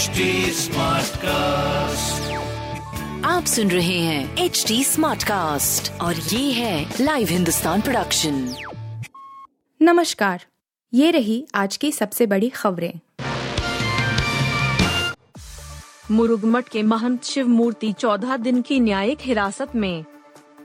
HD cast आप सुन रहे हैं एच डी स्मार्ट कास्ट और ये है लाइव हिंदुस्तान प्रोडक्शन नमस्कार ये रही आज की सबसे बड़ी खबरें। मुरुगमठ के महंत शिव मूर्ति चौदह दिन की न्यायिक हिरासत में।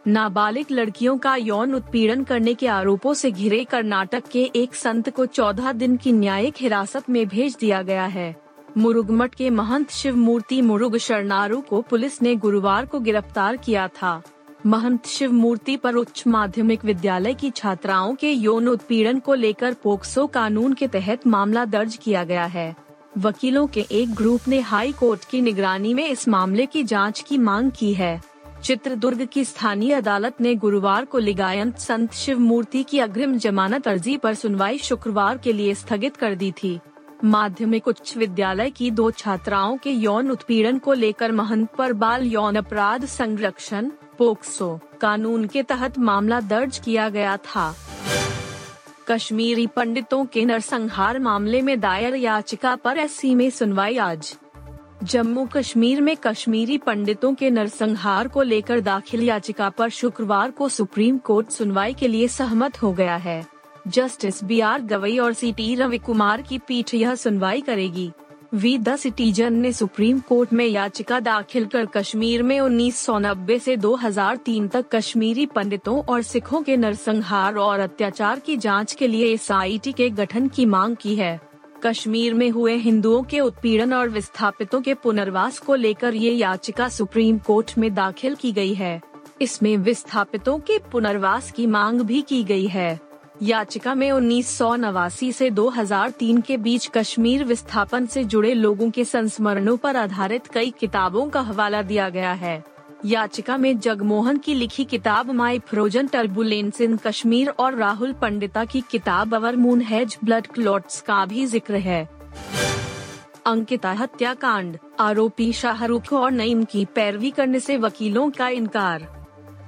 नाबालिग लड़कियों का यौन उत्पीड़न करने के आरोपों से घिरे कर्नाटक के एक संत को चौदह दिन की न्यायिक हिरासत में भेज दिया गया है। मुरुगमठ के महंत शिव मूर्ति मुरुग शरणारू को पुलिस ने गुरुवार को गिरफ़्तार किया था। महंत शिव मूर्ति पर उच्च माध्यमिक विद्यालय की छात्राओं के यौन उत्पीड़न को लेकर पोक्सो कानून के तहत मामला दर्ज किया गया है। वकीलों के एक ग्रुप ने हाई कोर्ट की निगरानी में इस मामले की जाँच की मांग की है। चित्रदुर्ग की स्थानीय अदालत ने गुरुवार को लिगायंत संत शिव मूर्ति की अग्रिम जमानत अर्जी पर सुनवाई शुक्रवार के लिए स्थगित कर दी थी। माध्यमिक उच्च विद्यालय की दो छात्राओं के यौन उत्पीड़न को लेकर महंत पर बाल यौन अपराध संरक्षण, पोक्सो, कानून के तहत मामला दर्ज किया गया था। कश्मीरी पंडितों के नरसंहार मामले में दायर याचिका पर एससी में सुनवाई आज। जम्मू कश्मीर में कश्मीरी पंडितों के नरसंहार को लेकर दाखिल याचिका पर शुक्रवार को सुप्रीम कोर्ट सुनवाई के लिए सहमत हो गया है। जस्टिस बी आर गवई और सी टी रवि कुमार की पीठ यह सुनवाई करेगी। वी द सिटीजन ने सुप्रीम कोर्ट में याचिका दाखिल कर कश्मीर में उन्नीस सौ नब्बे ऐसी दो हज़ार तीन तक कश्मीरी पंडितों और सिखों के नरसंहार और अत्याचार की जाँच के लिए एस के गठन की मांग की है। कश्मीर में हुए हिंदुओं के उत्पीड़न और विस्थापितों के पुनर्वास को लेकर ये याचिका सुप्रीम कोर्ट में दाखिल की गई है। इसमें विस्थापितों के पुनर्वास की मांग भी की गई है। याचिका में उन्नीस सौ नवासी ऐसी दो हज़ार तीन के बीच कश्मीर विस्थापन से जुड़े लोगों के संस्मरणों पर आधारित कई किताबों का हवाला दिया गया है। याचिका में जगमोहन की लिखी किताब my frozen turbulence in Kashmir और राहुल पंडिता की किताब our moon has blood clots का भी ज़िक्र है। अंकिता हत्याकांड, आरोपी शाहरुख और नईम की पैरवी करने से वकीलों का इनकार।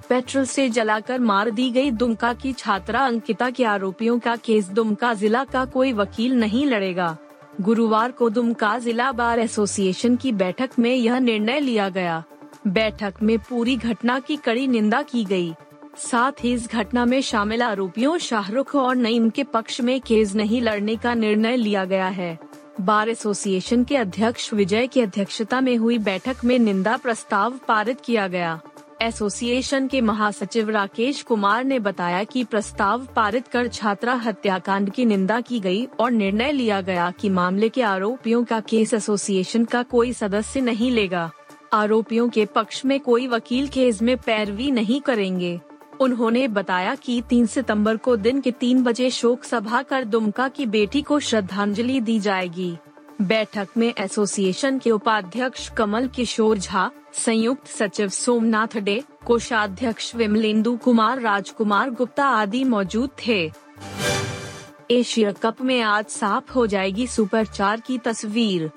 पेट्रोल से जलाकर मार दी गई दुमका की छात्रा अंकिता के आरोपियों का केस दुमका जिला का कोई वकील नहीं लड़ेगा। गुरुवार को दुमका जिला बार एसोसिएशन की बैठक में यह निर्णय लिया गया। बैठक में पूरी घटना की कड़ी निंदा की गई। साथ ही इस घटना में शामिल आरोपियों शाहरुख और नईम के पक्ष में केस नहीं लड़ने का निर्णय लिया गया है। बार एसोसिएशन के अध्यक्ष विजय की अध्यक्षता में हुई बैठक में निंदा प्रस्ताव पारित किया गया। एसोसिएशन के महासचिव राकेश कुमार ने बताया कि प्रस्ताव पारित कर छात्रा हत्याकांड की निंदा की गई और निर्णय लिया गया कि मामले के आरोपियों का केस एसोसिएशन का कोई सदस्य नहीं लेगा। आरोपियों के पक्ष में कोई वकील केस में पैरवी नहीं करेंगे। उन्होंने बताया कि 3 सितंबर को दिन के तीन बजे शोक सभा कर दुमका की बेटी को श्रद्धांजलि दी जाएगी। बैठक में एसोसिएशन के उपाध्यक्ष कमल किशोर झा, संयुक्त सचिव सोमनाथ डे, कोषाध्यक्ष विमलेंदु कुमार, राजकुमार गुप्ता आदि मौजूद थे। एशिया कप में आज साफ़ हो जाएगी सुपर चार की तस्वीर।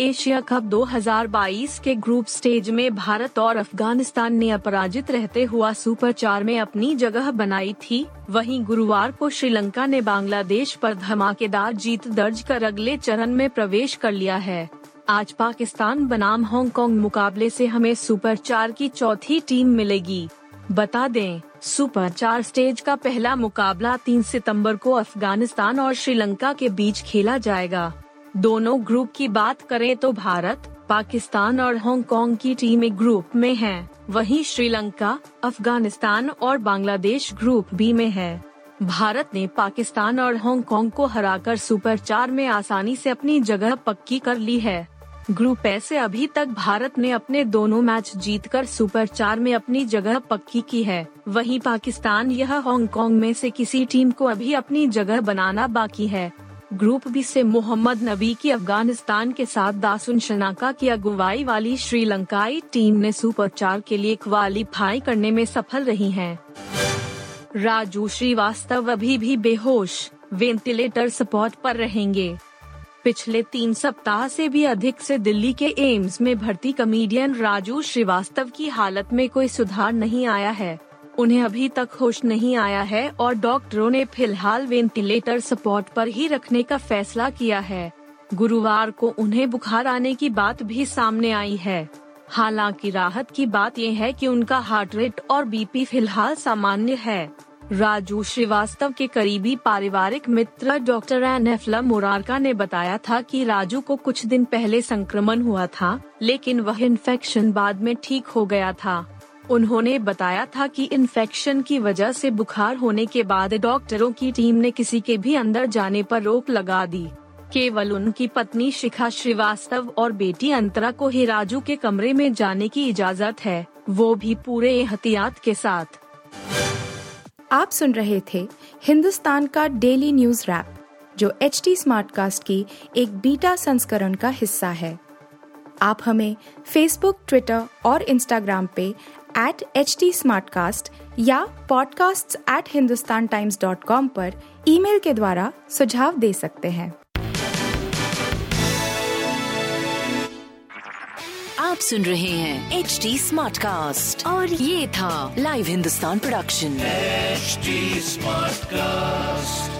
एशिया कप 2022 के ग्रुप स्टेज में भारत और अफ़गानिस्तान ने अपराजित रहते हुआ सुपर चार में अपनी जगह बनाई थी। वहीं गुरुवार को श्रीलंका ने बांग्लादेश पर धमाकेदार जीत दर्ज कर अगले चरण में प्रवेश कर लिया है। आज पाकिस्तान बनाम हांगकांग मुकाबले से हमें सुपर चार की चौथी टीम मिलेगी। बता दें सुपर चार स्टेज का पहला मुकाबला 3 सितंबर को अफ़गानिस्तान और श्रीलंका के बीच खेला जाएगा। दोनों ग्रुप की बात करें तो भारत पाकिस्तान और हांगकांग की टीम ग्रुप में हैं, वहीं श्रीलंका अफ़गानिस्तान और बांग्लादेश ग्रुप बी में है। भारत ने पाकिस्तान और हांगकांग को हराकर सुपर चार में आसानी से अपनी जगह पक्की कर ली है। ग्रुप ए से अभी तक भारत ने अपने दोनों मैच जीतकर सुपर चार में अपनी जगह पक्की की है। वहीं पाकिस्तान यह हांगकांग में से किसी टीम को अभी अपनी जगह बनाना बाकी है। ग्रुप बी से मोहम्मद नबी की अफ़गानिस्तान के साथ दासुन शनाका की अगुवाई वाली श्रीलंकाई टीम ने सुपर चार के लिए क्वालिफाई करने में सफल रही है। राजू श्रीवास्तव अभी भी बेहोश, वेंटिलेटर सपोर्ट पर रहेंगे। पिछले तीन सप्ताह से भी अधिक से दिल्ली के एम्स में भर्ती कमेडियन राजू श्रीवास्तव की हालत में कोई सुधार नहीं आया है। उन्हें अभी तक होश नहीं आया है और डॉक्टरों ने फ़िलहाल वेंटिलेटर सपोर्ट पर ही रखने का फैसला किया है। गुरुवार को उन्हें बुखार आने की बात भी सामने आई है। हालाँकि राहत की बात यह है कि उनका हार्ट रेट और बीपी फ़िलहाल सामान्य है। राजू श्रीवास्तव के करीबी पारिवारिक मित्र डॉक्टर एनएफला मोरारका ने बताया था कि राजू को कुछ दिन पहले संक्रमण हुआ था, लेकिन वह इन्फेक्शन बाद में ठीक हो गया था। उन्होंने बताया था कि इन्फेक्शन की वजह से बुखार होने के बाद डॉक्टरों की टीम ने किसी के भी अंदर जाने पर रोक लगा दी। केवल उनकी पत्नी शिखा श्रीवास्तव और बेटी अंतरा को ही राजू के कमरे में जाने की इजाज़त है। वो भी पूरे एहतियात के साथ। आप सुन रहे थे हिंदुस्तान का डेली न्यूज़ रैप जो एच टी स्मार्ट कास्ट की एक बीटा संस्करण का हिस्सा है। आप हमें फेसबुक ट्विटर और इंस्टाग्राम पे एट एच टी या podcasts@hindustantimes.com पर ईमेल के द्वारा सुझाव दे सकते हैं आप सुन रहे हैं एच डी स्मार्ट कास्ट और ये था live Hindustan production HD Smartcast.